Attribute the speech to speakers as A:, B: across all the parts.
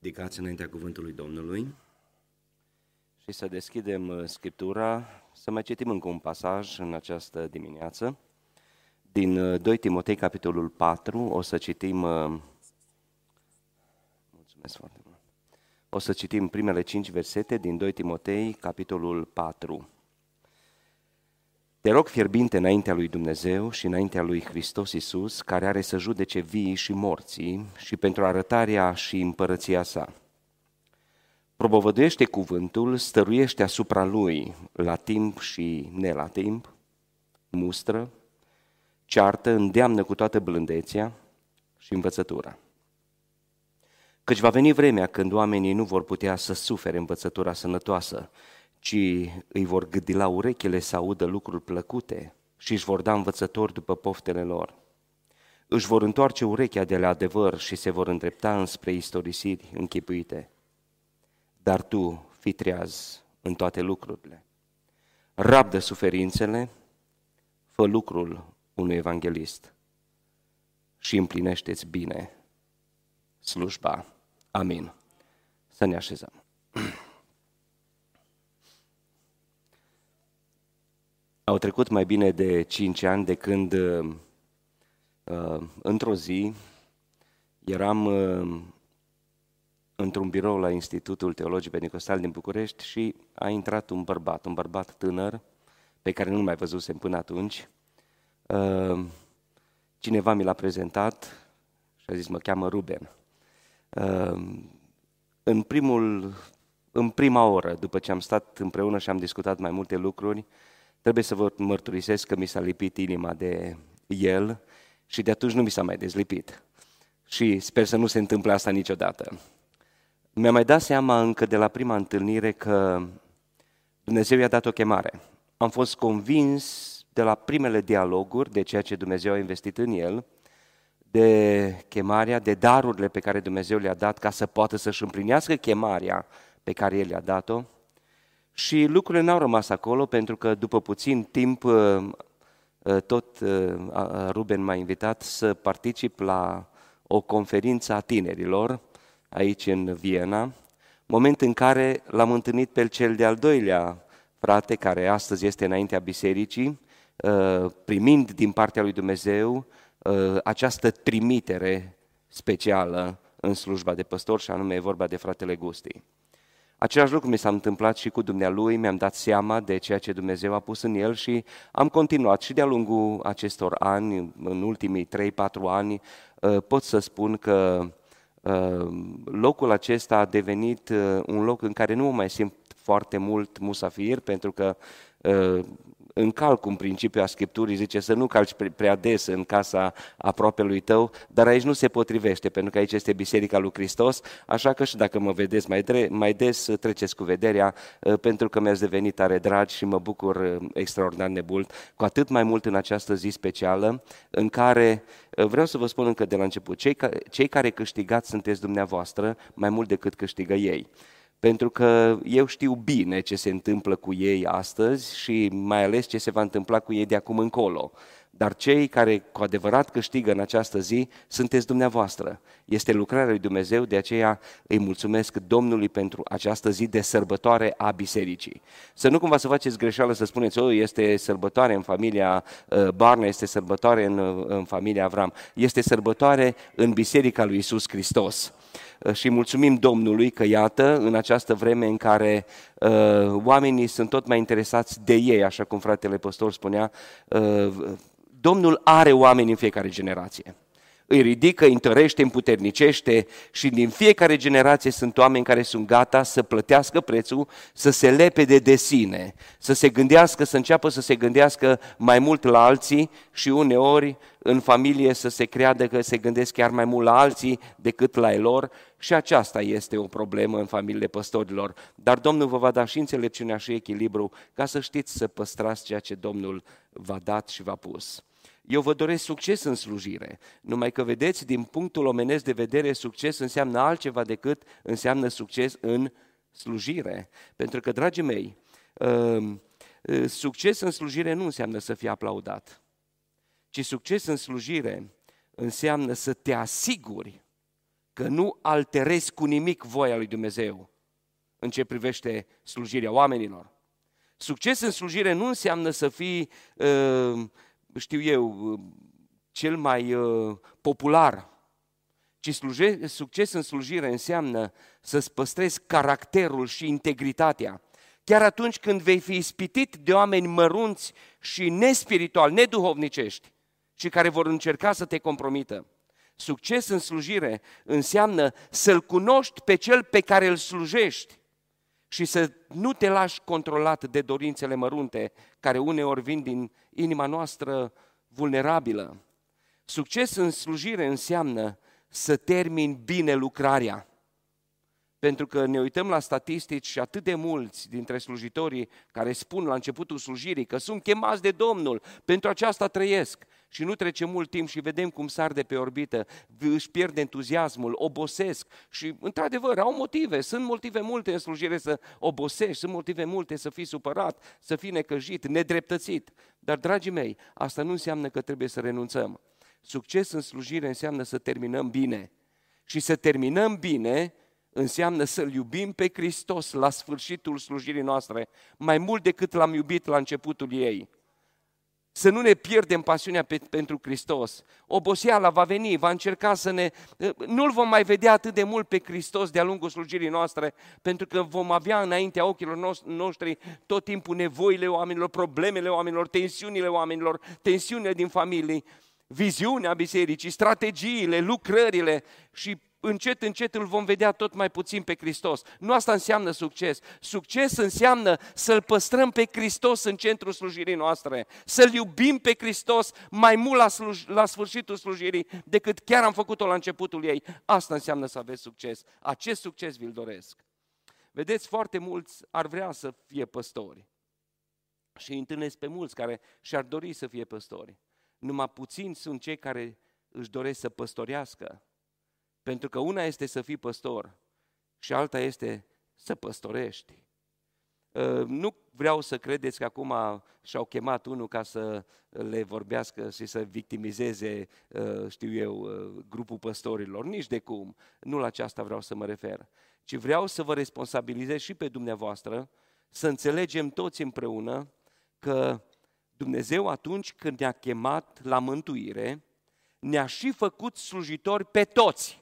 A: ridicați înaintea cuvântului Domnului și să deschidem uh, Scriptura, să mai citim încă un pasaj în această dimineață. Din 2 uh, Timotei, capitolul 4, o să citim... Uh, mulțumesc foarte mult. O să citim primele cinci versete din 2 Timotei, capitolul 4. Te rog fierbinte înaintea lui Dumnezeu și înaintea lui Hristos Iisus, care are să judece vii și morții și pentru arătarea și împărăția sa. Propovăduiește cuvântul, stăruiește asupra lui la timp și ne la timp, mustră, ceartă, îndeamnă cu toată blândețea și învățătura. Căci va veni vremea când oamenii nu vor putea să sufere învățătura sănătoasă, ci îi vor gâdi la urechile să audă lucruri plăcute și își vor da învățători după poftele lor. Își vor întoarce urechea de la adevăr și se vor îndrepta înspre istorisiri închipuite. Dar tu fi treaz în toate lucrurile. Rabdă suferințele, fă lucrul unui evanghelist și împlinește-ți bine slujba. Amin. Să ne așezăm. Au trecut mai bine de cinci ani de când, uh, uh, într-o zi, eram uh, într-un birou la Institutul Teologic Pentecostal din București și a intrat un bărbat, un bărbat tânăr, pe care nu mai văzusem până atunci. Cineva mi l-a prezentat și a zis, mă cheamă Ruben. În, primul, în prima oră, după ce am stat împreună și am discutat mai multe lucruri, Trebuie să vă mărturisesc că mi s-a lipit inima de el și de atunci nu mi s-a mai dezlipit. Și sper să nu se întâmple asta niciodată. Mi-am mai dat seama încă de la prima întâlnire că Dumnezeu i-a dat o chemare. Am fost convins de la primele dialoguri de ceea ce Dumnezeu a investit în el, de chemarea, de darurile pe care Dumnezeu le-a dat ca să poată să-și împlinească chemarea pe care El le-a dat-o și lucrurile n-au rămas acolo pentru că după puțin timp uh, uh, tot uh, Ruben m-a invitat să particip la o conferință a tinerilor aici în Viena, moment în care l-am întâlnit pe cel de-al doilea frate, care astăzi este înaintea bisericii, primind din partea lui Dumnezeu această trimitere specială în slujba de păstor și anume e vorba de fratele Gusti. Același lucru mi s-a întâmplat și cu dumnealui, mi-am dat seama de ceea ce Dumnezeu a pus în el și am continuat și de-a lungul acestor ani, în ultimii 3-4 ani, uh, pot să spun că uh, locul acesta a devenit uh, un loc în care nu mă mai simt foarte mult musafir, pentru că încalc un principiu a Scripturii, zice să nu calci prea des în casa lui tău, dar aici nu se potrivește, pentru că aici este Biserica lui Hristos, așa că și dacă mă vedeți mai, dre- mai des, treceți cu vederea, uh, pentru că mi-ați devenit tare dragi și mă bucur uh, extraordinar de mult, cu atât mai mult în această zi specială, în care uh, vreau să vă spun încă de la început, cei, ca- cei care câștigați sunteți dumneavoastră mai mult decât câștigă ei pentru că eu știu bine ce se întâmplă cu ei astăzi și mai ales ce se va întâmpla cu ei de acum încolo. Dar cei care cu adevărat câștigă în această zi sunteți dumneavoastră. Este lucrarea lui Dumnezeu, de aceea îi mulțumesc Domnului pentru această zi de sărbătoare a bisericii. Să nu cumva să faceți greșeală să spuneți, oh, este sărbătoare în familia uh, Barna, este sărbătoare în, uh, în familia Avram. Este sărbătoare în biserica lui Isus Hristos. Uh, și mulțumim Domnului că, iată, în această vreme în care uh, oamenii sunt tot mai interesați de ei, așa cum fratele păstor spunea, uh, Domnul are oameni în fiecare generație îi ridică, îi întărește, împuternicește și din fiecare generație sunt oameni care sunt gata să plătească prețul, să se lepede de sine, să se gândească, să înceapă să se gândească mai mult la alții și uneori în familie să se creadă că se gândesc chiar mai mult la alții decât la ei lor și aceasta este o problemă în familiile păstorilor. Dar Domnul vă va da și înțelepciunea și echilibru ca să știți să păstrați ceea ce Domnul v-a dat și v-a pus. Eu vă doresc succes în slujire. Numai că vedeți, din punctul omenesc de vedere, succes înseamnă altceva decât înseamnă succes în slujire. Pentru că, dragii mei, um, uh, succes în slujire nu înseamnă să fii aplaudat, ci succes în slujire înseamnă să te asiguri că nu alterezi cu nimic voia lui Dumnezeu în ce privește slujirea oamenilor. Succes în slujire nu înseamnă să fii, uh, știu eu, cel mai uh, popular, ci sluje, succes în slujire înseamnă să-ți păstrezi caracterul și integritatea. Chiar atunci când vei fi ispitit de oameni mărunți și nespirituali, neduhovnicești, și care vor încerca să te compromită. Succes în slujire înseamnă să-L cunoști pe Cel pe care îl slujești și să nu te lași controlat de dorințele mărunte care uneori vin din inima noastră vulnerabilă. Succes în slujire înseamnă să termini bine lucrarea. Pentru că ne uităm la statistici și atât de mulți dintre slujitorii care spun la începutul slujirii că sunt chemați de Domnul, pentru aceasta trăiesc. Și nu trece mult timp și vedem cum sar de pe orbită, își pierd entuziasmul, obosesc și, într-adevăr, au motive. Sunt motive multe în slujire să obosești, sunt motive multe să fii supărat, să fii necăjit, nedreptățit. Dar, dragii mei, asta nu înseamnă că trebuie să renunțăm. Succes în slujire înseamnă să terminăm bine. Și să terminăm bine înseamnă să-L iubim pe Hristos la sfârșitul slujirii noastre, mai mult decât l-am iubit la începutul ei. Să nu ne pierdem pasiunea pe, pentru Hristos. Oboseala va veni, va încerca să ne... Nu-L vom mai vedea atât de mult pe Hristos de-a lungul slujirii noastre, pentru că vom avea înaintea ochilor noștri tot timpul nevoile oamenilor, problemele oamenilor, tensiunile oamenilor, tensiunile din familii, viziunea bisericii, strategiile, lucrările și încet, încet îl vom vedea tot mai puțin pe Hristos. Nu asta înseamnă succes. Succes înseamnă să-L păstrăm pe Hristos în centrul slujirii noastre, să-L iubim pe Hristos mai mult la, sluj- la sfârșitul slujirii decât chiar am făcut-o la începutul ei. Asta înseamnă să aveți succes. Acest succes vi-l doresc. Vedeți, foarte mulți ar vrea să fie păstori. Și întâlnesc pe mulți care și-ar dori să fie păstori. Numai puțini sunt cei care își doresc să păstorească pentru că una este să fii păstor și alta este să păstorești. Ă, nu vreau să credeți că acum și-au chemat unul ca să le vorbească și să victimizeze, ă, știu eu, ă, grupul păstorilor. Nici de cum. Nu la aceasta vreau să mă refer. Ci vreau să vă responsabilizez și pe dumneavoastră să înțelegem toți împreună că Dumnezeu atunci când ne-a chemat la mântuire, ne-a și făcut slujitori pe toți.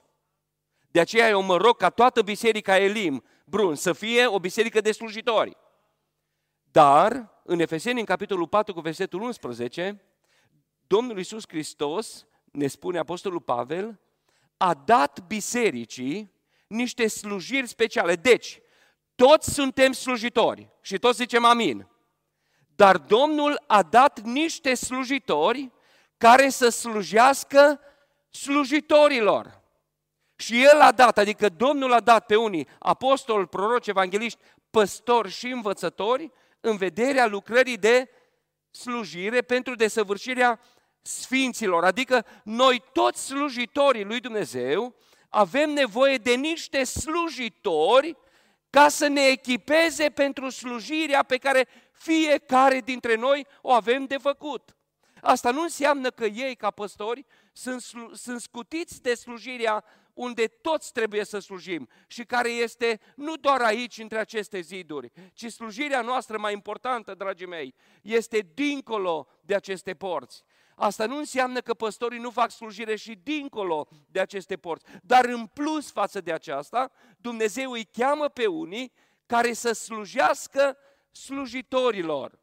A: De aceea eu mă rog ca toată biserica Elim, Brun, să fie o biserică de slujitori. Dar, în Efeseni, în capitolul 4, cu versetul 11, Domnul Iisus Hristos, ne spune Apostolul Pavel, a dat bisericii niște slujiri speciale. Deci, toți suntem slujitori și toți zicem amin. Dar Domnul a dat niște slujitori care să slujească slujitorilor. Și El a dat, adică Domnul a dat pe unii apostoli, proroci, evangeliști, păstori și învățători în vederea lucrării de slujire pentru desăvârșirea sfinților. Adică noi toți slujitorii lui Dumnezeu avem nevoie de niște slujitori ca să ne echipeze pentru slujirea pe care fiecare dintre noi o avem de făcut. Asta nu înseamnă că ei, ca păstori, sunt, sunt scutiți de slujirea unde toți trebuie să slujim și care este nu doar aici, între aceste ziduri, ci slujirea noastră mai importantă, dragii mei, este dincolo de aceste porți. Asta nu înseamnă că păstorii nu fac slujire și dincolo de aceste porți, dar în plus față de aceasta, Dumnezeu îi cheamă pe unii care să slujească slujitorilor.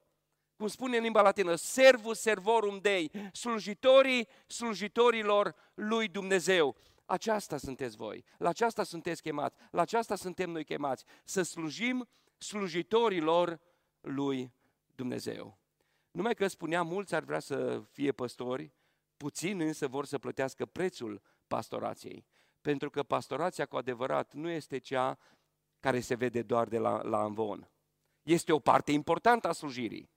A: Cum spune în limba latină, servus servorum Dei, slujitorii slujitorilor lui Dumnezeu. Aceasta sunteți voi, la aceasta sunteți chemați, la aceasta suntem noi chemați, să slujim slujitorilor lui Dumnezeu. Numai că spunea, mulți ar vrea să fie păstori, puțini însă vor să plătească prețul pastorației. Pentru că pastorația cu adevărat nu este cea care se vede doar de la, la învon. Este o parte importantă a slujirii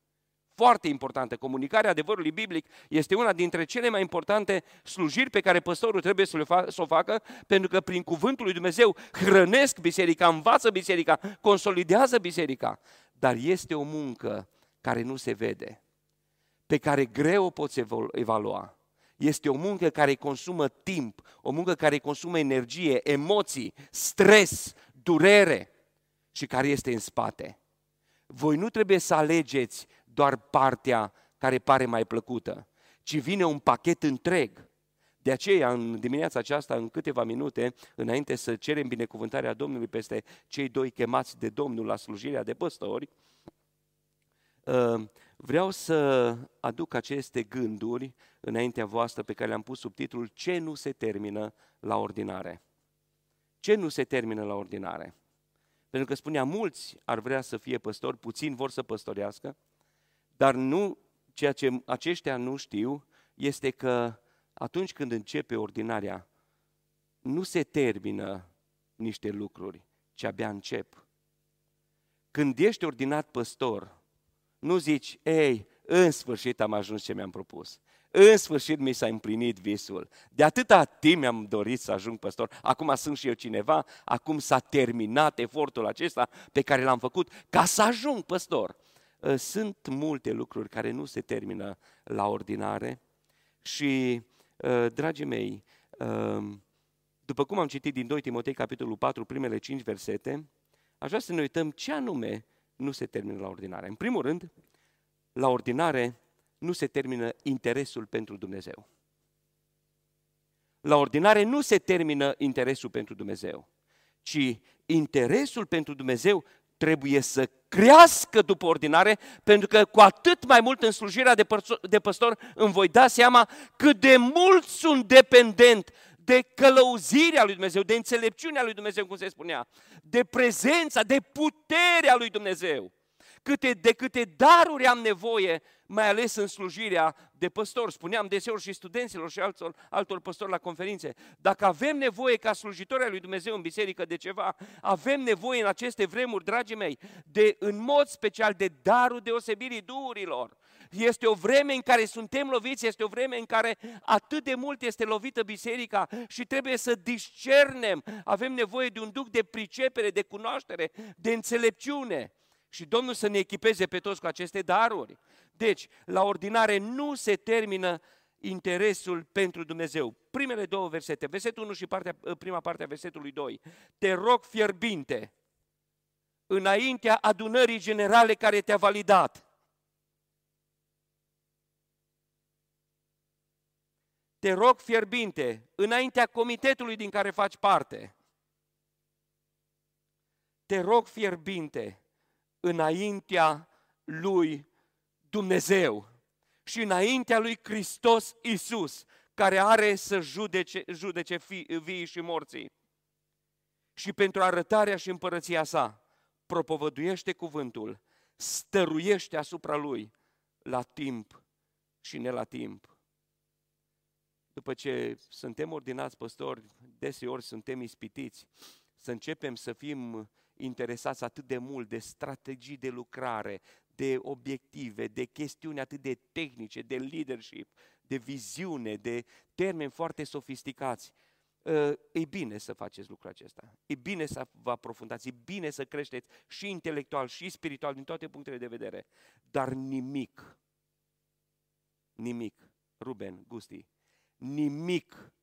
A: foarte importantă. Comunicarea adevărului biblic este una dintre cele mai importante slujiri pe care păstorul trebuie să, le fa- să o facă, pentru că prin cuvântul lui Dumnezeu hrănesc biserica, învață biserica, consolidează biserica. Dar este o muncă care nu se vede, pe care greu o poți evalua. Este o muncă care consumă timp, o muncă care consumă energie, emoții, stres, durere și care este în spate. Voi nu trebuie să alegeți doar partea care pare mai plăcută, ci vine un pachet întreg. De aceea, în dimineața aceasta, în câteva minute, înainte să cerem binecuvântarea Domnului peste cei doi chemați de Domnul la slujirea de păstori, uh, vreau să aduc aceste gânduri înaintea voastră pe care le-am pus sub titlul Ce nu se termină la ordinare. Ce nu se termină la ordinare? Pentru că spunea, mulți ar vrea să fie păstori, puțini vor să păstorească, dar nu, ceea ce aceștia nu știu este că atunci când începe ordinarea, nu se termină niște lucruri, ci abia încep. Când ești ordinat păstor, nu zici, ei, în sfârșit am ajuns ce mi-am propus. În sfârșit mi s-a împlinit visul. De atâta timp mi-am dorit să ajung păstor. Acum sunt și eu cineva, acum s-a terminat efortul acesta pe care l-am făcut ca să ajung păstor. Ă, sunt multe lucruri care nu se termină la ordinare și, ă, dragii mei, ă, după cum am citit din 2 Timotei, capitolul 4, primele 5 versete, aș vrea să ne uităm ce anume nu se termină la ordinare. În primul rând, la ordinare nu se termină interesul pentru Dumnezeu. La ordinare nu se termină interesul pentru Dumnezeu, ci interesul pentru Dumnezeu trebuie să crească după ordinare, pentru că cu atât mai mult în slujirea de, păstor, de păstor îmi voi da seama cât de mult sunt dependent de călăuzirea lui Dumnezeu, de înțelepciunea lui Dumnezeu, cum se spunea, de prezența, de puterea lui Dumnezeu. Câte, de câte daruri am nevoie, mai ales în slujirea de păstor. Spuneam deseori și studenților și altor, altor păstori la conferințe, dacă avem nevoie ca slujitori al lui Dumnezeu în biserică de ceva, avem nevoie în aceste vremuri, dragii mei, de, în mod special de darul deosebirii duhurilor. Este o vreme în care suntem loviți, este o vreme în care atât de mult este lovită biserica și trebuie să discernem. Avem nevoie de un duc de pricepere, de cunoaștere, de înțelepciune. Și Domnul să ne echipeze pe toți cu aceste daruri. Deci, la ordinare nu se termină interesul pentru Dumnezeu. Primele două versete, versetul 1 și partea, prima parte a versetului 2. Te rog fierbinte, înaintea adunării generale care te-a validat. Te rog fierbinte, înaintea comitetului din care faci parte. Te rog fierbinte, înaintea lui Dumnezeu și înaintea lui Hristos Isus, care are să judece, judece vii și morții. Și pentru arătarea și împărăția sa, propovăduiește cuvântul, stăruiește asupra lui la timp și ne la timp. După ce suntem ordinați păstori, deseori suntem ispitiți să începem să fim interesați atât de mult de strategii de lucrare, de obiective, de chestiuni atât de tehnice, de leadership, de viziune, de termeni foarte sofisticați. Ă, e bine să faceți lucrul acesta. E bine să vă aprofundați, e bine să creșteți și intelectual și spiritual din toate punctele de vedere. Dar nimic, nimic, Ruben, Gusti, nimic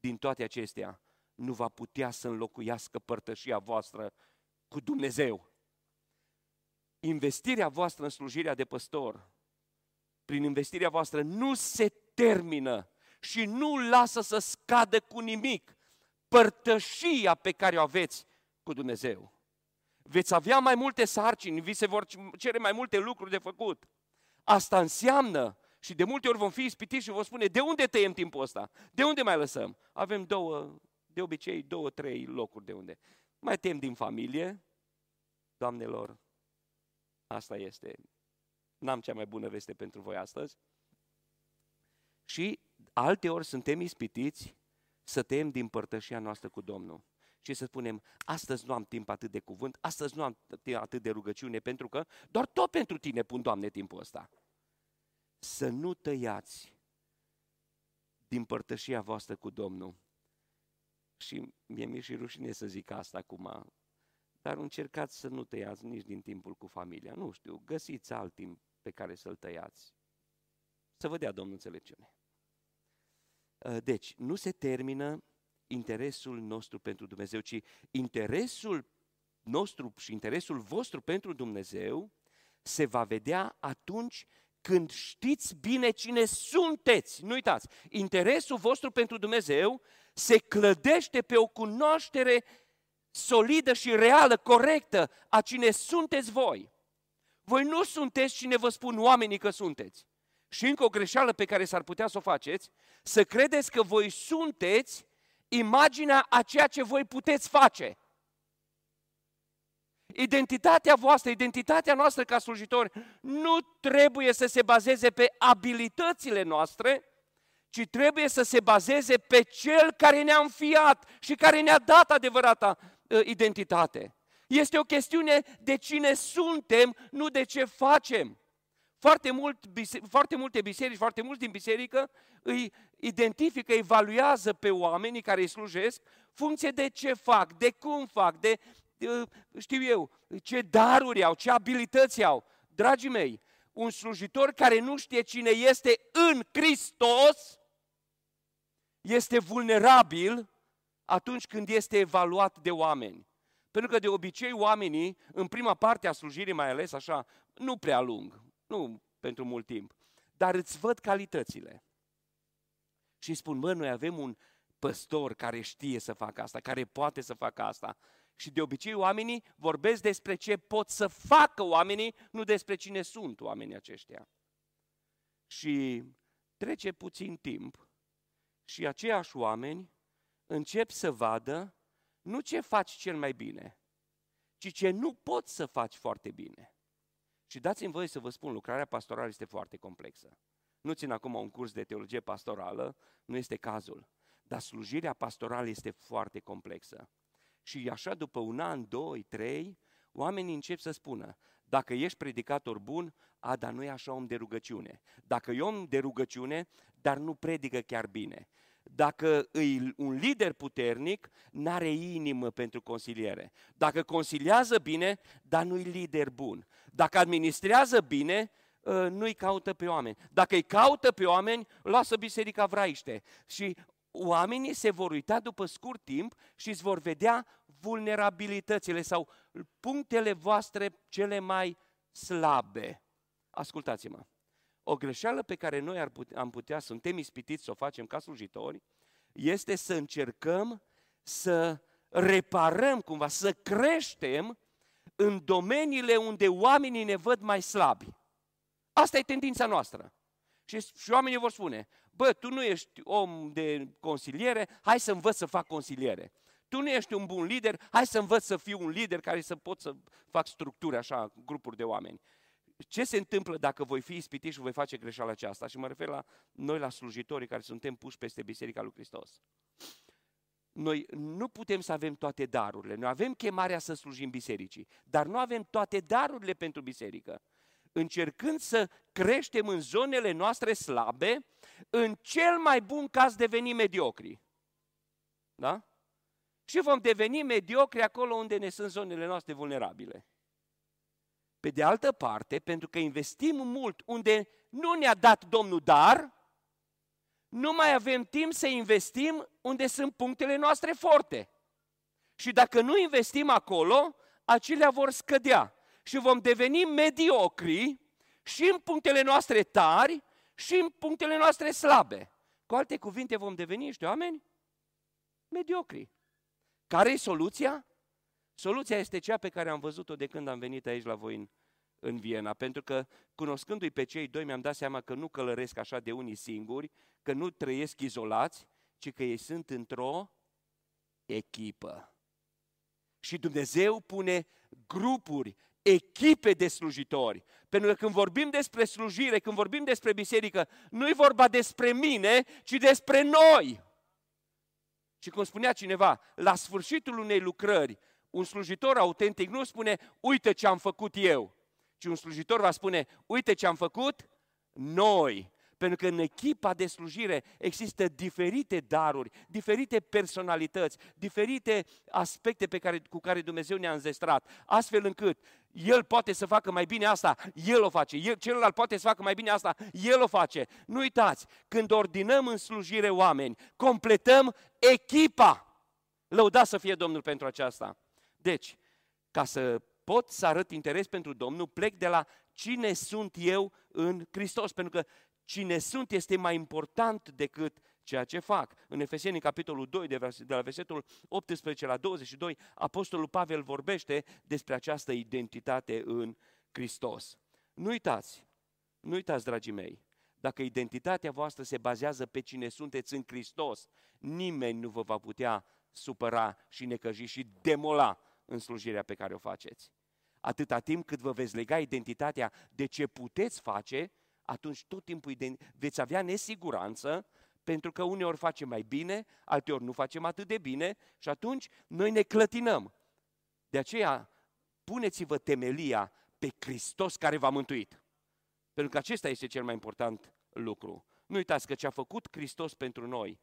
A: din toate acestea nu va putea să înlocuiască părtășia voastră cu Dumnezeu. Investirea voastră în slujirea de păstor, prin investirea voastră, nu se termină și nu lasă să scadă cu nimic părtășia pe care o aveți cu Dumnezeu. Veți avea mai multe sarcini, vi se vor cere mai multe lucruri de făcut. Asta înseamnă, și de multe ori vom fi ispitiți și vom spune, de unde tăiem timpul ăsta? De unde mai lăsăm? Avem două, de obicei, două, trei locuri de unde. Mai tem din familie, doamnelor, asta este. N-am cea mai bună veste pentru voi astăzi. Și alte ori suntem ispitiți să tem din părtășia noastră cu Domnul. Și să spunem, astăzi nu am timp atât de cuvânt, astăzi nu am atât de rugăciune, pentru că doar tot pentru tine pun, Doamne, timpul ăsta. Să nu tăiați din părtășia voastră cu Domnul și mie mi-e și rușine să zic asta acum, dar încercați să nu tăiați nici din timpul cu familia. Nu știu, găsiți alt timp pe care să-l tăiați. Să vă dea Domnul înțelepciune. Uh, deci, nu se termină interesul nostru pentru Dumnezeu, ci interesul nostru și interesul vostru pentru Dumnezeu se va vedea atunci când știți bine cine sunteți. Nu uitați, interesul vostru pentru Dumnezeu se clădește pe o cunoaștere solidă și reală, corectă, a cine sunteți voi. Voi nu sunteți cine vă spun oamenii că sunteți. Și încă o greșeală pe care s-ar putea să o faceți, să credeți că voi sunteți imaginea a ceea ce voi puteți face. Identitatea voastră, identitatea noastră ca slujitori nu trebuie să se bazeze pe abilitățile noastre, ci trebuie să se bazeze pe Cel care ne-a înfiat și care ne-a dat adevărata uh, identitate. Este o chestiune de cine suntem, nu de ce facem. Foarte, mult, foarte multe biserici, foarte mulți din biserică îi identifică, evaluează pe oamenii care îi slujesc funcție de ce fac, de cum fac, de, de știu eu, ce daruri au, ce abilități au. Dragii mei, un slujitor care nu știe cine este în Hristos este vulnerabil atunci când este evaluat de oameni. Pentru că de obicei oamenii, în prima parte a slujirii mai ales așa, nu prea lung, nu pentru mult timp, dar îți văd calitățile. Și spun, mă, noi avem un păstor care știe să facă asta, care poate să facă asta. Și de obicei oamenii vorbesc despre ce pot să facă oamenii, nu despre cine sunt oamenii aceștia. Și trece puțin timp și aceiași oameni încep să vadă nu ce faci cel mai bine, ci ce nu poți să faci foarte bine. Și dați-mi voie să vă spun, lucrarea pastorală este foarte complexă. Nu țin acum un curs de teologie pastorală, nu este cazul. Dar slujirea pastorală este foarte complexă. Și așa după un an, doi, trei, oamenii încep să spună, dacă ești predicator bun, a, dar nu e așa om de rugăciune. Dacă e om de rugăciune, dar nu predică chiar bine. Dacă e un lider puternic, n-are inimă pentru consiliere. Dacă consiliază bine, dar nu-i lider bun. Dacă administrează bine, ă, nu-i caută pe oameni. Dacă îi caută pe oameni, lasă biserica vraiște. Și oamenii se vor uita după scurt timp și îți vor vedea vulnerabilitățile sau punctele voastre cele mai slabe. Ascultați-mă. O greșeală pe care noi ar putea, am putea, suntem ispitiți să o facem ca slujitori, este să încercăm să reparăm cumva, să creștem în domeniile unde oamenii ne văd mai slabi. Asta e tendința noastră. Și, și oamenii vor spune, bă, tu nu ești om de consiliere, hai să învăț să fac consiliere. Tu nu ești un bun lider, hai să învăț să fiu un lider care să pot să fac structuri așa, grupuri de oameni. Ce se întâmplă dacă voi fi ispitit și voi face greșeala aceasta? Și mă refer la noi, la slujitorii care suntem puși peste Biserica lui Hristos. Noi nu putem să avem toate darurile. Noi avem chemarea să slujim bisericii, dar nu avem toate darurile pentru biserică. Încercând să creștem în zonele noastre slabe, în cel mai bun caz devenim mediocri. Da? Și vom deveni mediocri acolo unde ne sunt zonele noastre vulnerabile. Pe de altă parte, pentru că investim mult unde nu ne-a dat Domnul dar, nu mai avem timp să investim unde sunt punctele noastre forte. Și dacă nu investim acolo, acelea vor scădea și vom deveni mediocri și în punctele noastre tari și în punctele noastre slabe. Cu alte cuvinte, vom deveni niște oameni mediocri. Care e soluția? Soluția este cea pe care am văzut-o de când am venit aici la voi în, în Viena, pentru că cunoscându-i pe cei doi mi-am dat seama că nu călăresc așa de unii singuri, că nu trăiesc izolați, ci că ei sunt într-o echipă. Și Dumnezeu pune grupuri, echipe de slujitori. Pentru că când vorbim despre slujire, când vorbim despre biserică, nu e vorba despre mine, ci despre noi. Și cum spunea cineva, la sfârșitul unei lucrări, un slujitor autentic nu spune, uite ce am făcut eu, ci un slujitor va spune, uite ce am făcut noi. Pentru că în echipa de slujire există diferite daruri, diferite personalități, diferite aspecte pe care, cu care Dumnezeu ne-a înzestrat, astfel încât el poate să facă mai bine asta, el o face. El, celălalt poate să facă mai bine asta, el o face. Nu uitați, când ordinăm în slujire oameni, completăm echipa. Lăuda să fie Domnul pentru aceasta. Deci, ca să pot să arăt interes pentru Domnul, plec de la cine sunt eu în Hristos, pentru că cine sunt este mai important decât ceea ce fac. În Efeseni, capitolul 2, de, de la versetul 18 la 22, Apostolul Pavel vorbește despre această identitate în Hristos. Nu uitați, nu uitați, dragii mei, dacă identitatea voastră se bazează pe cine sunteți în Hristos, nimeni nu vă va putea supăra și necăji și demola în slujirea pe care o faceți. Atâta timp cât vă veți lega identitatea de ce puteți face, atunci tot timpul veți avea nesiguranță, pentru că uneori facem mai bine, alteori nu facem atât de bine și atunci noi ne clătinăm. De aceea, puneți-vă temelia pe Hristos care v-a mântuit. Pentru că acesta este cel mai important lucru. Nu uitați că ce a făcut Hristos pentru noi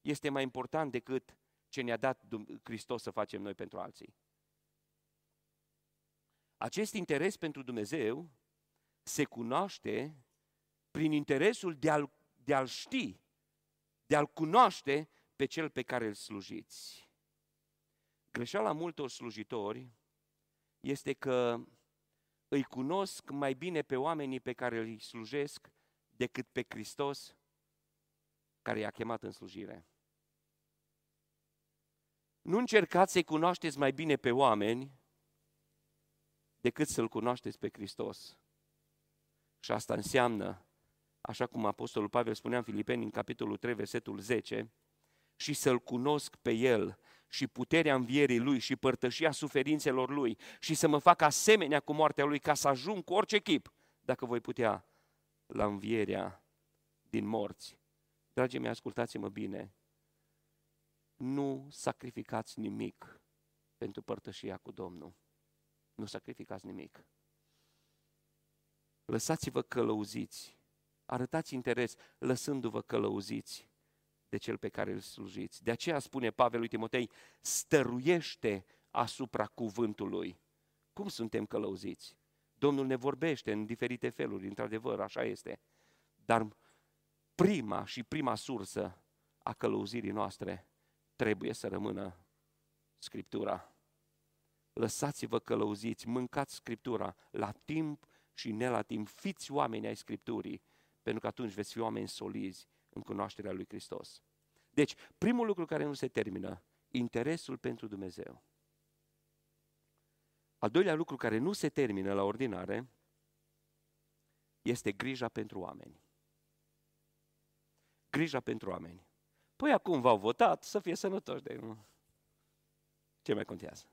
A: este mai important decât ce ne-a dat Hristos să facem noi pentru alții. Acest interes pentru Dumnezeu se cunoaște prin interesul de a-L, de a ști, de a-L cunoaște pe Cel pe care îl slujiți. Greșeala multor slujitori este că îi cunosc mai bine pe oamenii pe care îi slujesc decât pe Hristos care i-a chemat în slujire. Nu încercați să-i cunoașteți mai bine pe oameni decât să-L cunoașteți pe Hristos. Și asta înseamnă, așa cum Apostolul Pavel spunea în Filipeni, în capitolul 3, versetul 10, și să-L cunosc pe El și puterea învierii Lui și părtășia suferințelor Lui și să mă fac asemenea cu moartea Lui ca să ajung cu orice chip, dacă voi putea, la învierea din morți. Dragii mei, ascultați-mă bine, nu sacrificați nimic pentru părtășia cu Domnul. Nu sacrificați nimic. Lăsați-vă călăuziți. Arătați interes lăsându-vă călăuziți de cel pe care îl slujiți. De aceea spune Pavel lui Timotei, stăruiește asupra cuvântului. Cum suntem călăuziți? Domnul ne vorbește în diferite feluri, într-adevăr, așa este. Dar prima și prima sursă a călăuzirii noastre trebuie să rămână Scriptura. Lăsați-vă călăuziți, mâncați Scriptura la timp și ne la timp. Fiți oameni ai Scripturii, pentru că atunci veți fi oameni solizi în cunoașterea lui Hristos. Deci, primul lucru care nu se termină, interesul pentru Dumnezeu. Al doilea lucru care nu se termină la ordinare este grija pentru oameni. Grija pentru oameni. Păi acum v-au votat să fie sănătoși de nu. Ce mai contează?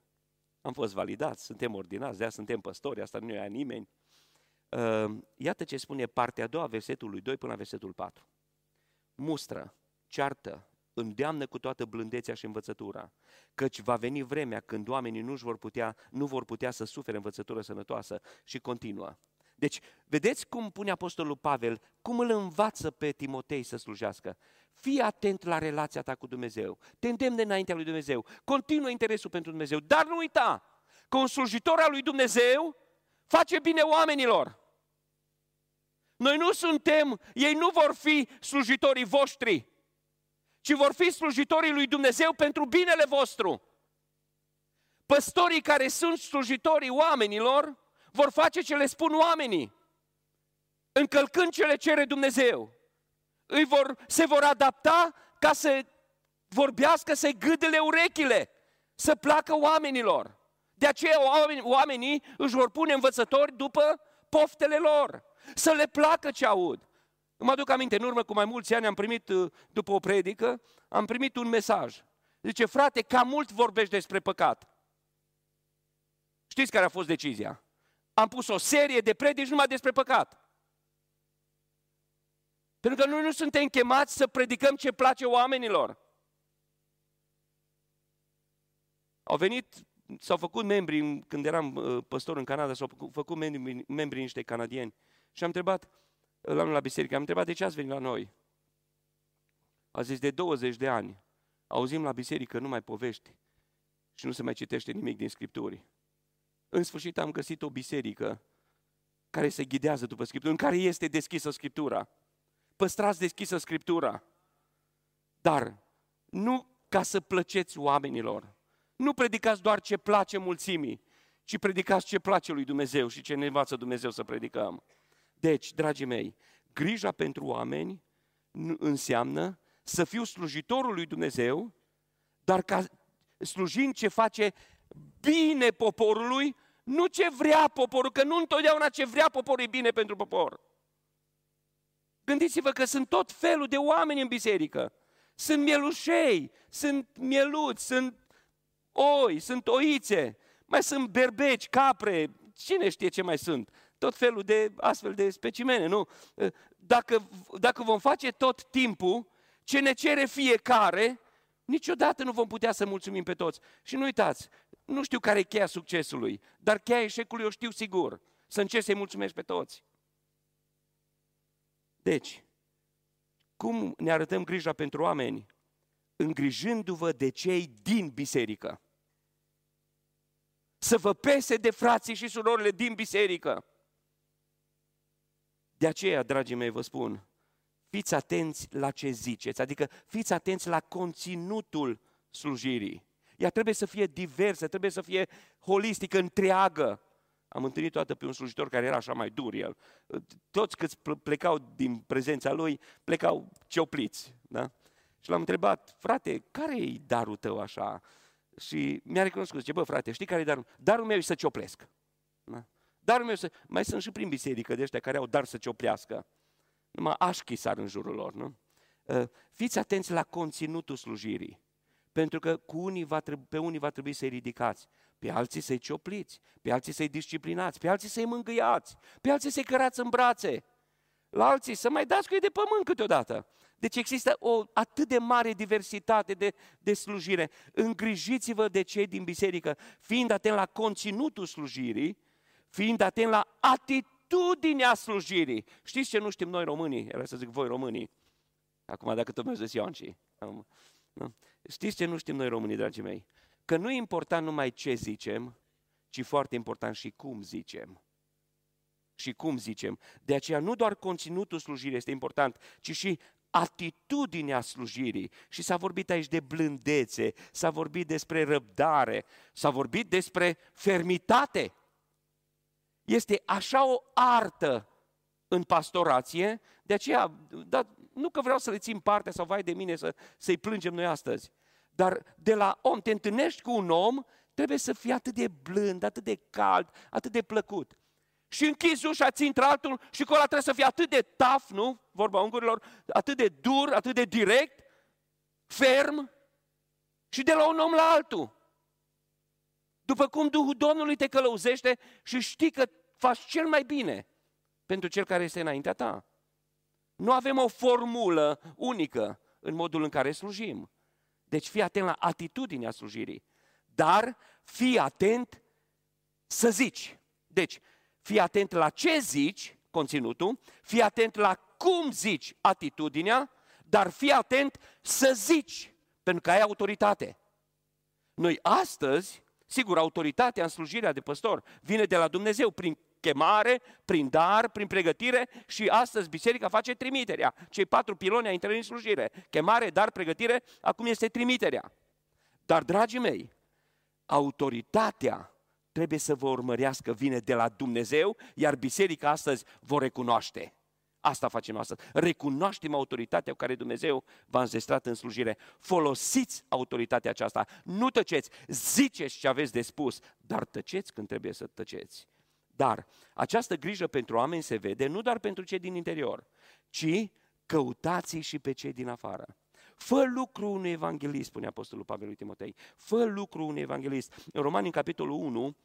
A: Am fost validați, suntem ordinați, de suntem păstori, asta nu e nimeni. Uh, iată ce spune partea a doua, versetul 2 până la versetul 4. Mustră, ceartă, îndeamnă cu toată blândețea și învățătura, căci va veni vremea când oamenii nu vor putea, nu vor putea să sufere învățătură sănătoasă și continuă. Deci, vedeți cum pune Apostolul Pavel, cum îl învață pe Timotei să slujească. Fii atent la relația ta cu Dumnezeu, te îndemne înaintea lui Dumnezeu, continuă interesul pentru Dumnezeu, dar nu uita că un slujitor al lui Dumnezeu face bine oamenilor. Noi nu suntem, ei nu vor fi slujitorii voștri, ci vor fi slujitorii lui Dumnezeu pentru binele vostru. Păstorii care sunt slujitorii oamenilor vor face ce le spun oamenii, încălcând ce le cere Dumnezeu. Îi vor, se vor adapta ca să vorbească, să-i gâdele urechile, să placă oamenilor. De aceea oamenii își vor pune învățători după poftele lor, să le placă ce aud. Mă aduc aminte, în urmă cu mai mulți ani am primit, uh, după o predică, am primit un mesaj. Zice, frate, cam mult vorbești despre păcat. Știți care a fost decizia? Am pus o serie de predici numai despre păcat. Pentru că noi nu suntem chemați să predicăm ce place oamenilor. Au venit, s-au făcut membri, când eram uh, păstor în Canada, s-au făcut membri, membri niște canadieni. Și am întrebat, la la biserică, am întrebat de ce ați venit la noi. A zis de 20 de ani. Auzim la biserică numai povești și nu se mai citește nimic din Scripturi. În sfârșit am găsit o biserică care se ghidează după Scriptură, în care este deschisă Scriptura. Păstrați deschisă Scriptura. Dar nu ca să plăceți oamenilor. Nu predicați doar ce place mulțimii, ci predicați ce place lui Dumnezeu și ce ne învață Dumnezeu să predicăm. Deci, dragii mei, grija pentru oameni înseamnă să fiu slujitorul lui Dumnezeu, dar ca slujind ce face bine poporului, nu ce vrea poporul, că nu întotdeauna ce vrea poporul e bine pentru popor. Gândiți-vă că sunt tot felul de oameni în biserică. Sunt mielușei, sunt mieluți, sunt oi, sunt oițe, mai sunt berbeci, capre, cine știe ce mai sunt. Tot felul de astfel de specimene, nu? Dacă, dacă vom face tot timpul ce ne cere fiecare, niciodată nu vom putea să mulțumim pe toți. Și nu uitați, nu știu care e cheia succesului, dar cheia eșecului o știu sigur. Să încerci să-i mulțumești pe toți. Deci, cum ne arătăm grija pentru oameni? Îngrijându-vă de cei din biserică. Să vă pese de frații și surorile din biserică. De aceea, dragii mei, vă spun, fiți atenți la ce ziceți, adică fiți atenți la conținutul slujirii. Ea trebuie să fie diversă, trebuie să fie holistică, întreagă. Am întâlnit toată pe un slujitor care era așa mai dur el. Toți câți plecau din prezența lui, plecau ciopliți. Da? Și l-am întrebat, frate, care e darul tău așa? Și mi-a recunoscut, zice, bă, frate, știi care e darul? Darul meu e să cioplesc. Da? Darul meu e să... Mai sunt și prin biserică de ăștia care au dar să cioplească. Numai așchi sar în jurul lor, nu? Ă, fiți atenți la conținutul slujirii. Pentru că cu unii va trebui, pe unii va trebui să-i ridicați, pe alții să-i ciopliți, pe alții să-i disciplinați, pe alții să-i mângâiați, pe alții să-i cărați în brațe, la alții să mai dați cu ei de pământ câteodată. Deci există o atât de mare diversitate de, de slujire. Îngrijiți-vă de cei din biserică, fiind atent la conținutul slujirii, fiind atent la atitudinea slujirii. Știți ce nu știm noi românii? Era să zic voi românii. Acum dacă tot mi-au zis Ioanci. Nu? Știți ce nu știm noi românii, dragii mei? Că nu e important numai ce zicem, ci foarte important și cum zicem. Și cum zicem. De aceea nu doar conținutul slujirii este important, ci și atitudinea slujirii. Și s-a vorbit aici de blândețe, s-a vorbit despre răbdare, s-a vorbit despre fermitate. Este așa o artă în pastorație, de aceea, da, nu că vreau să le țin partea sau vai de mine să, să-i plângem noi astăzi, dar de la om, te întâlnești cu un om, trebuie să fii atât de blând, atât de cald, atât de plăcut. Și închizi ușa, ți intră altul și cu ăla trebuie să fii atât de taf, nu? Vorba ungurilor, atât de dur, atât de direct, ferm și de la un om la altul. După cum Duhul Domnului te călăuzește și știi că faci cel mai bine pentru cel care este înaintea ta. Nu avem o formulă unică în modul în care slujim. Deci fii atent la atitudinea slujirii. Dar fii atent să zici. Deci, fii atent la ce zici, conținutul, fii atent la cum zici atitudinea, dar fii atent să zici, pentru că ai autoritate. Noi astăzi, sigur, autoritatea în slujirea de păstor vine de la Dumnezeu prin chemare, prin dar, prin pregătire și astăzi biserica face trimiterea. Cei patru piloni ai intrării în slujire. Chemare, dar, pregătire, acum este trimiterea. Dar, dragii mei, autoritatea trebuie să vă urmărească, vine de la Dumnezeu, iar biserica astăzi vă recunoaște. Asta facem astăzi. Recunoaștem autoritatea cu care Dumnezeu v-a înzestrat în slujire. Folosiți autoritatea aceasta. Nu tăceți. Ziceți ce aveți de spus, dar tăceți când trebuie să tăceți. Dar această grijă pentru oameni se vede nu doar pentru cei din interior, ci căutați și pe cei din afară. Fă lucru unui evanghelist, spune Apostolul Pavel lui Timotei. Fă lucru unui evanghelist. În Romani, în capitolul 1,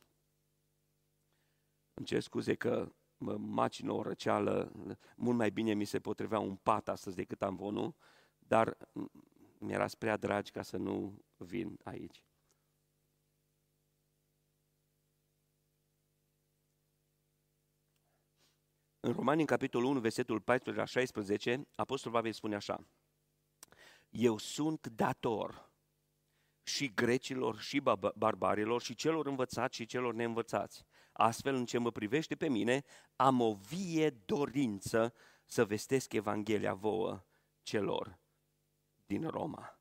A: îmi cer scuze că mă macină o răceală, mult mai bine mi se potrivea un pat astăzi decât am vonul, dar mi-era prea dragi ca să nu vin aici. În Romani, în capitolul 1, versetul 14 la 16, Apostolul Pavel spune așa. Eu sunt dator și grecilor și barbarilor și celor învățați și celor neînvățați. Astfel, în ce mă privește pe mine, am o vie dorință să vestesc Evanghelia vouă celor din Roma.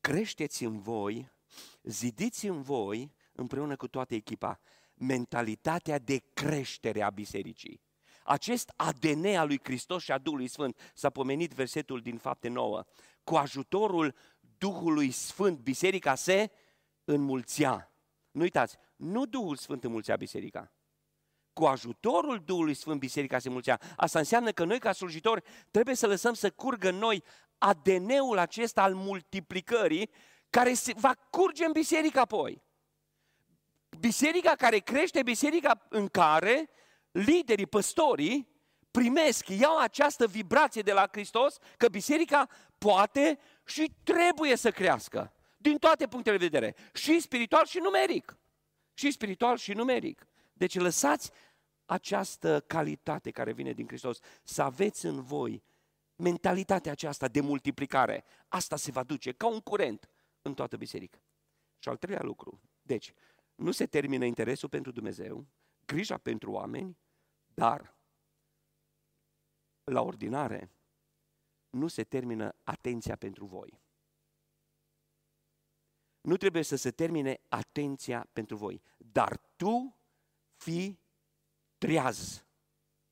A: Creșteți în voi, zidiți în voi, împreună cu toată echipa, mentalitatea de creștere a bisericii. Acest ADN al lui Hristos și a Duhului Sfânt, s-a pomenit versetul din fapte 9, cu ajutorul Duhului Sfânt, biserica se înmulțea. Nu uitați, nu Duhul Sfânt înmulțea biserica. Cu ajutorul Duhului Sfânt, biserica se înmulțea. Asta înseamnă că noi, ca slujitori, trebuie să lăsăm să curgă în noi ADN-ul acesta al multiplicării, care se va curge în biserică apoi. Biserica care crește, biserica în care liderii, păstorii, primesc, iau această vibrație de la Hristos că biserica poate și trebuie să crească. Din toate punctele de vedere. Și spiritual și numeric. Și spiritual și numeric. Deci lăsați această calitate care vine din Hristos, să aveți în voi mentalitatea aceasta de multiplicare. Asta se va duce ca un curent în toată biserica. Și al treilea lucru. Deci, nu se termină interesul pentru Dumnezeu, grija pentru oameni, dar la ordinare nu se termină atenția pentru voi. Nu trebuie să se termine atenția pentru voi, dar tu fii triaz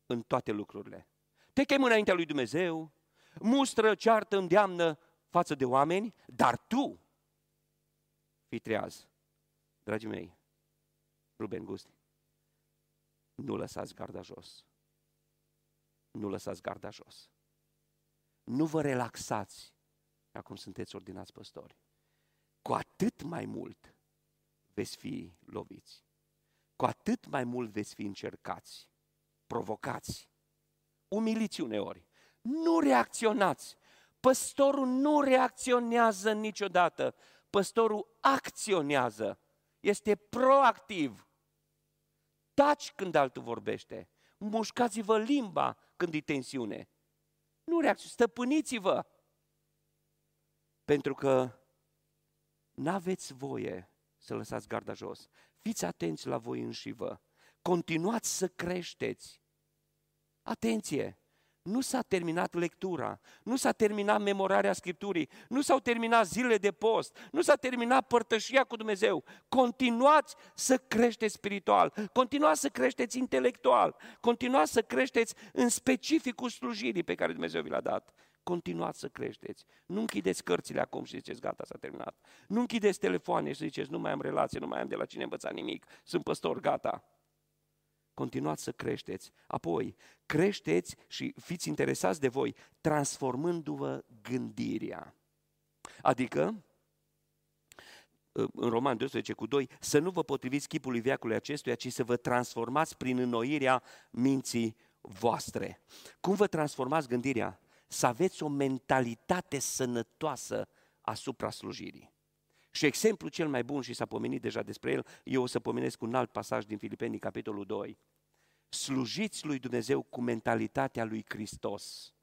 A: în toate lucrurile. Te chem înaintea lui Dumnezeu, mustră, ceartă, îndeamnă față de oameni, dar tu fii triaz. Dragii mei, Ruben Gusti, nu lăsați garda jos. Nu lăsați garda jos. Nu vă relaxați acum sunteți ordinați păstori. Cu atât mai mult veți fi loviți. Cu atât mai mult veți fi încercați, provocați, umiliți uneori. Nu reacționați. Păstorul nu reacționează niciodată. Păstorul acționează. Este proactiv. Taci când altul vorbește. Mușcați-vă limba când e tensiune. Nu reacționați, stăpâniți-vă. Pentru că n-aveți voie să lăsați garda jos. Fiți atenți la voi înși vă. Continuați să creșteți. Atenție! Nu s-a terminat lectura, nu s-a terminat memorarea Scripturii, nu s-au terminat zilele de post, nu s-a terminat părtășia cu Dumnezeu. Continuați să creșteți spiritual, continuați să creșteți intelectual, continuați să creșteți în specificul slujirii pe care Dumnezeu vi l-a dat. Continuați să creșteți. Nu închideți cărțile acum și ziceți, gata, s-a terminat. Nu închideți telefoane și ziceți, nu mai am relație, nu mai am de la cine învăța nimic, sunt păstor, gata continuați să creșteți. Apoi, creșteți și fiți interesați de voi, transformându-vă gândirea. Adică, în Roman 12 cu 2, să nu vă potriviți chipului veacului acestuia, ci să vă transformați prin înnoirea minții voastre. Cum vă transformați gândirea? Să aveți o mentalitate sănătoasă asupra slujirii. Și exemplul cel mai bun, și s-a pomenit deja despre el, eu o să pomenesc un alt pasaj din Filipenii, capitolul 2. Slujiți lui Dumnezeu cu mentalitatea lui Hristos.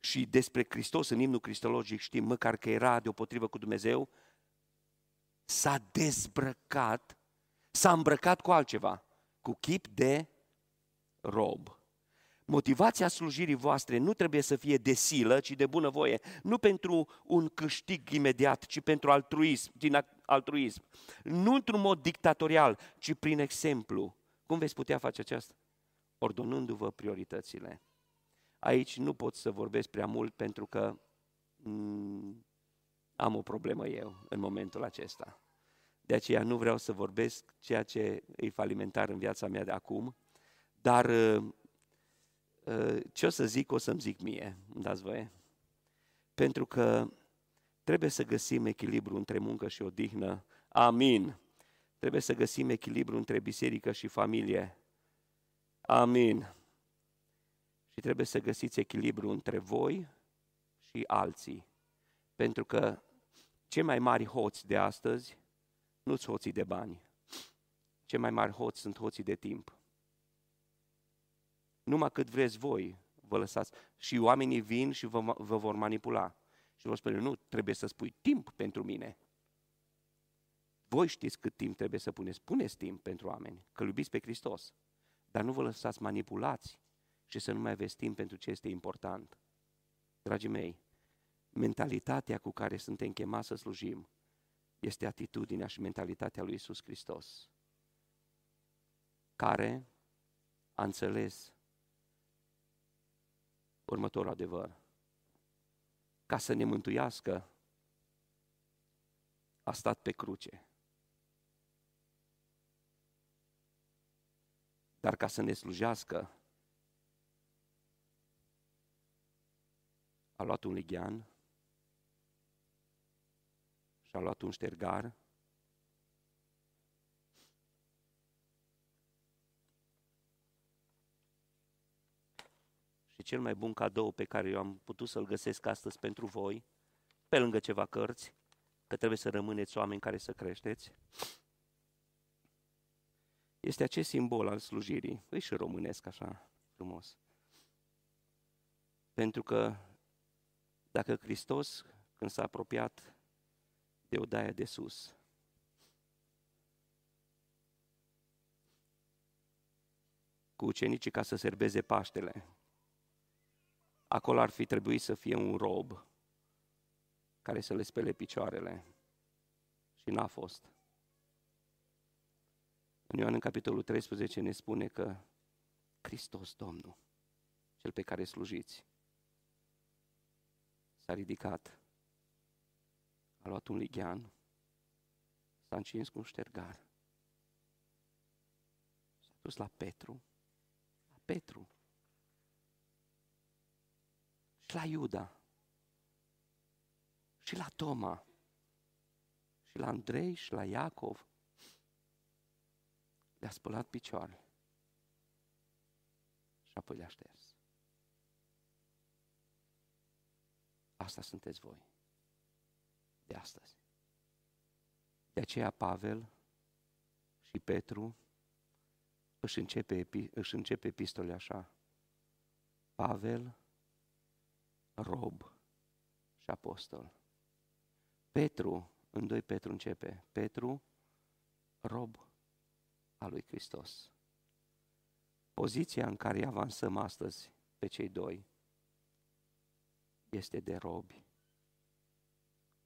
A: Și despre Hristos, în imnul cristologic, știm, măcar că era deopotrivă cu Dumnezeu, s-a dezbrăcat, s-a îmbrăcat cu altceva, cu chip de rob. Motivația slujirii voastre nu trebuie să fie de silă, ci de bunăvoie. Nu pentru un câștig imediat, ci pentru altruism, din altruism. Nu într-un mod dictatorial, ci prin exemplu. Cum veți putea face aceasta? Ordonându-vă prioritățile. Aici nu pot să vorbesc prea mult pentru că mm, am o problemă eu în momentul acesta. De aceea nu vreau să vorbesc ceea ce e falimentar în viața mea de acum, dar Uh, ce o să zic, o să-mi zic mie, îmi dați voie? Pentru că trebuie să găsim echilibru între muncă și odihnă. Amin. Trebuie să găsim echilibru între biserică și familie. Amin. Și trebuie să găsiți echilibru între voi și alții. Pentru că cei mai mari hoți de astăzi nu sunt hoții de bani. Cei mai mari hoți sunt hoții de timp. numai cât vreți voi, vă lăsați. Și oamenii vin și vă, vă vor manipula. Și vă spune, nu, trebuie să spui timp pentru mine. Voi știți cât timp trebuie să puneți. Puneți timp pentru oameni, că iubiți pe Hristos. Dar nu vă lăsați manipulați și să nu mai aveți timp pentru ce este important. Dragii mei, mentalitatea cu care suntem chemați să slujim este atitudinea și mentalitatea lui Isus Hristos, care a înțeles următorul adevăr. Ca să ne mântuiască, a stat pe cruce. Dar ca să ne slujească, a luat un lighean și a luat un ștergar și cel mai bun cadou pe care eu am putut să-l găsesc astăzi pentru voi, pe lângă ceva cărți, că trebuie să rămâneți oameni care să creșteți, este acest simbol al slujirii. Îi și românesc așa frumos. Pentru că dacă Hristos, când s-a apropiat de odaia de sus, cu ucenicii ca să serbeze Paștele, acolo ar fi trebuit să fie un rob care să le spele picioarele. Și n-a fost. În Ioan, în capitolul 13, ne spune că Hristos, Domnul, cel pe care slujiți, s-a ridicat, a luat un lighean, s-a încins cu un ștergar, s-a dus la Petru, la Petru și la Iuda și la Toma și la Andrei și la Iacov le-a spălat picioarele și apoi le-a șters. Asta sunteți voi. De astăzi. De aceea Pavel și Petru își începe, își începe epistole așa. Pavel, rob și apostol. Petru, în 2 Petru începe, Petru, rob a lui Hristos. Poziția în care avansăm astăzi pe cei doi este de robi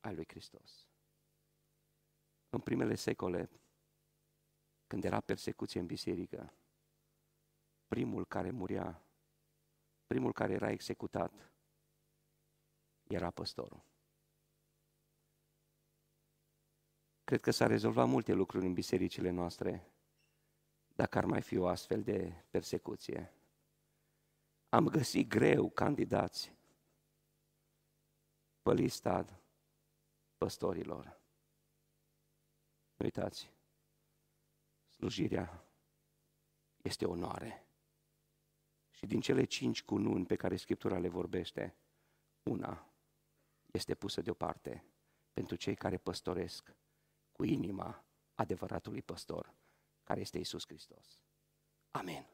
A: ai lui Hristos. În primele secole, când era persecuție în biserică, primul care muria, primul care era executat, era păstorul. Cred că s-a rezolvat multe lucruri în bisericile noastre dacă ar mai fi o astfel de persecuție. Am găsit greu candidați pe lista păstorilor. Uitați, slujirea este onoare. Și din cele cinci cununi pe care Scriptura le vorbește, una este pusă deoparte pentru cei care păstoresc cu inima adevăratului păstor care este Isus Hristos. Amen.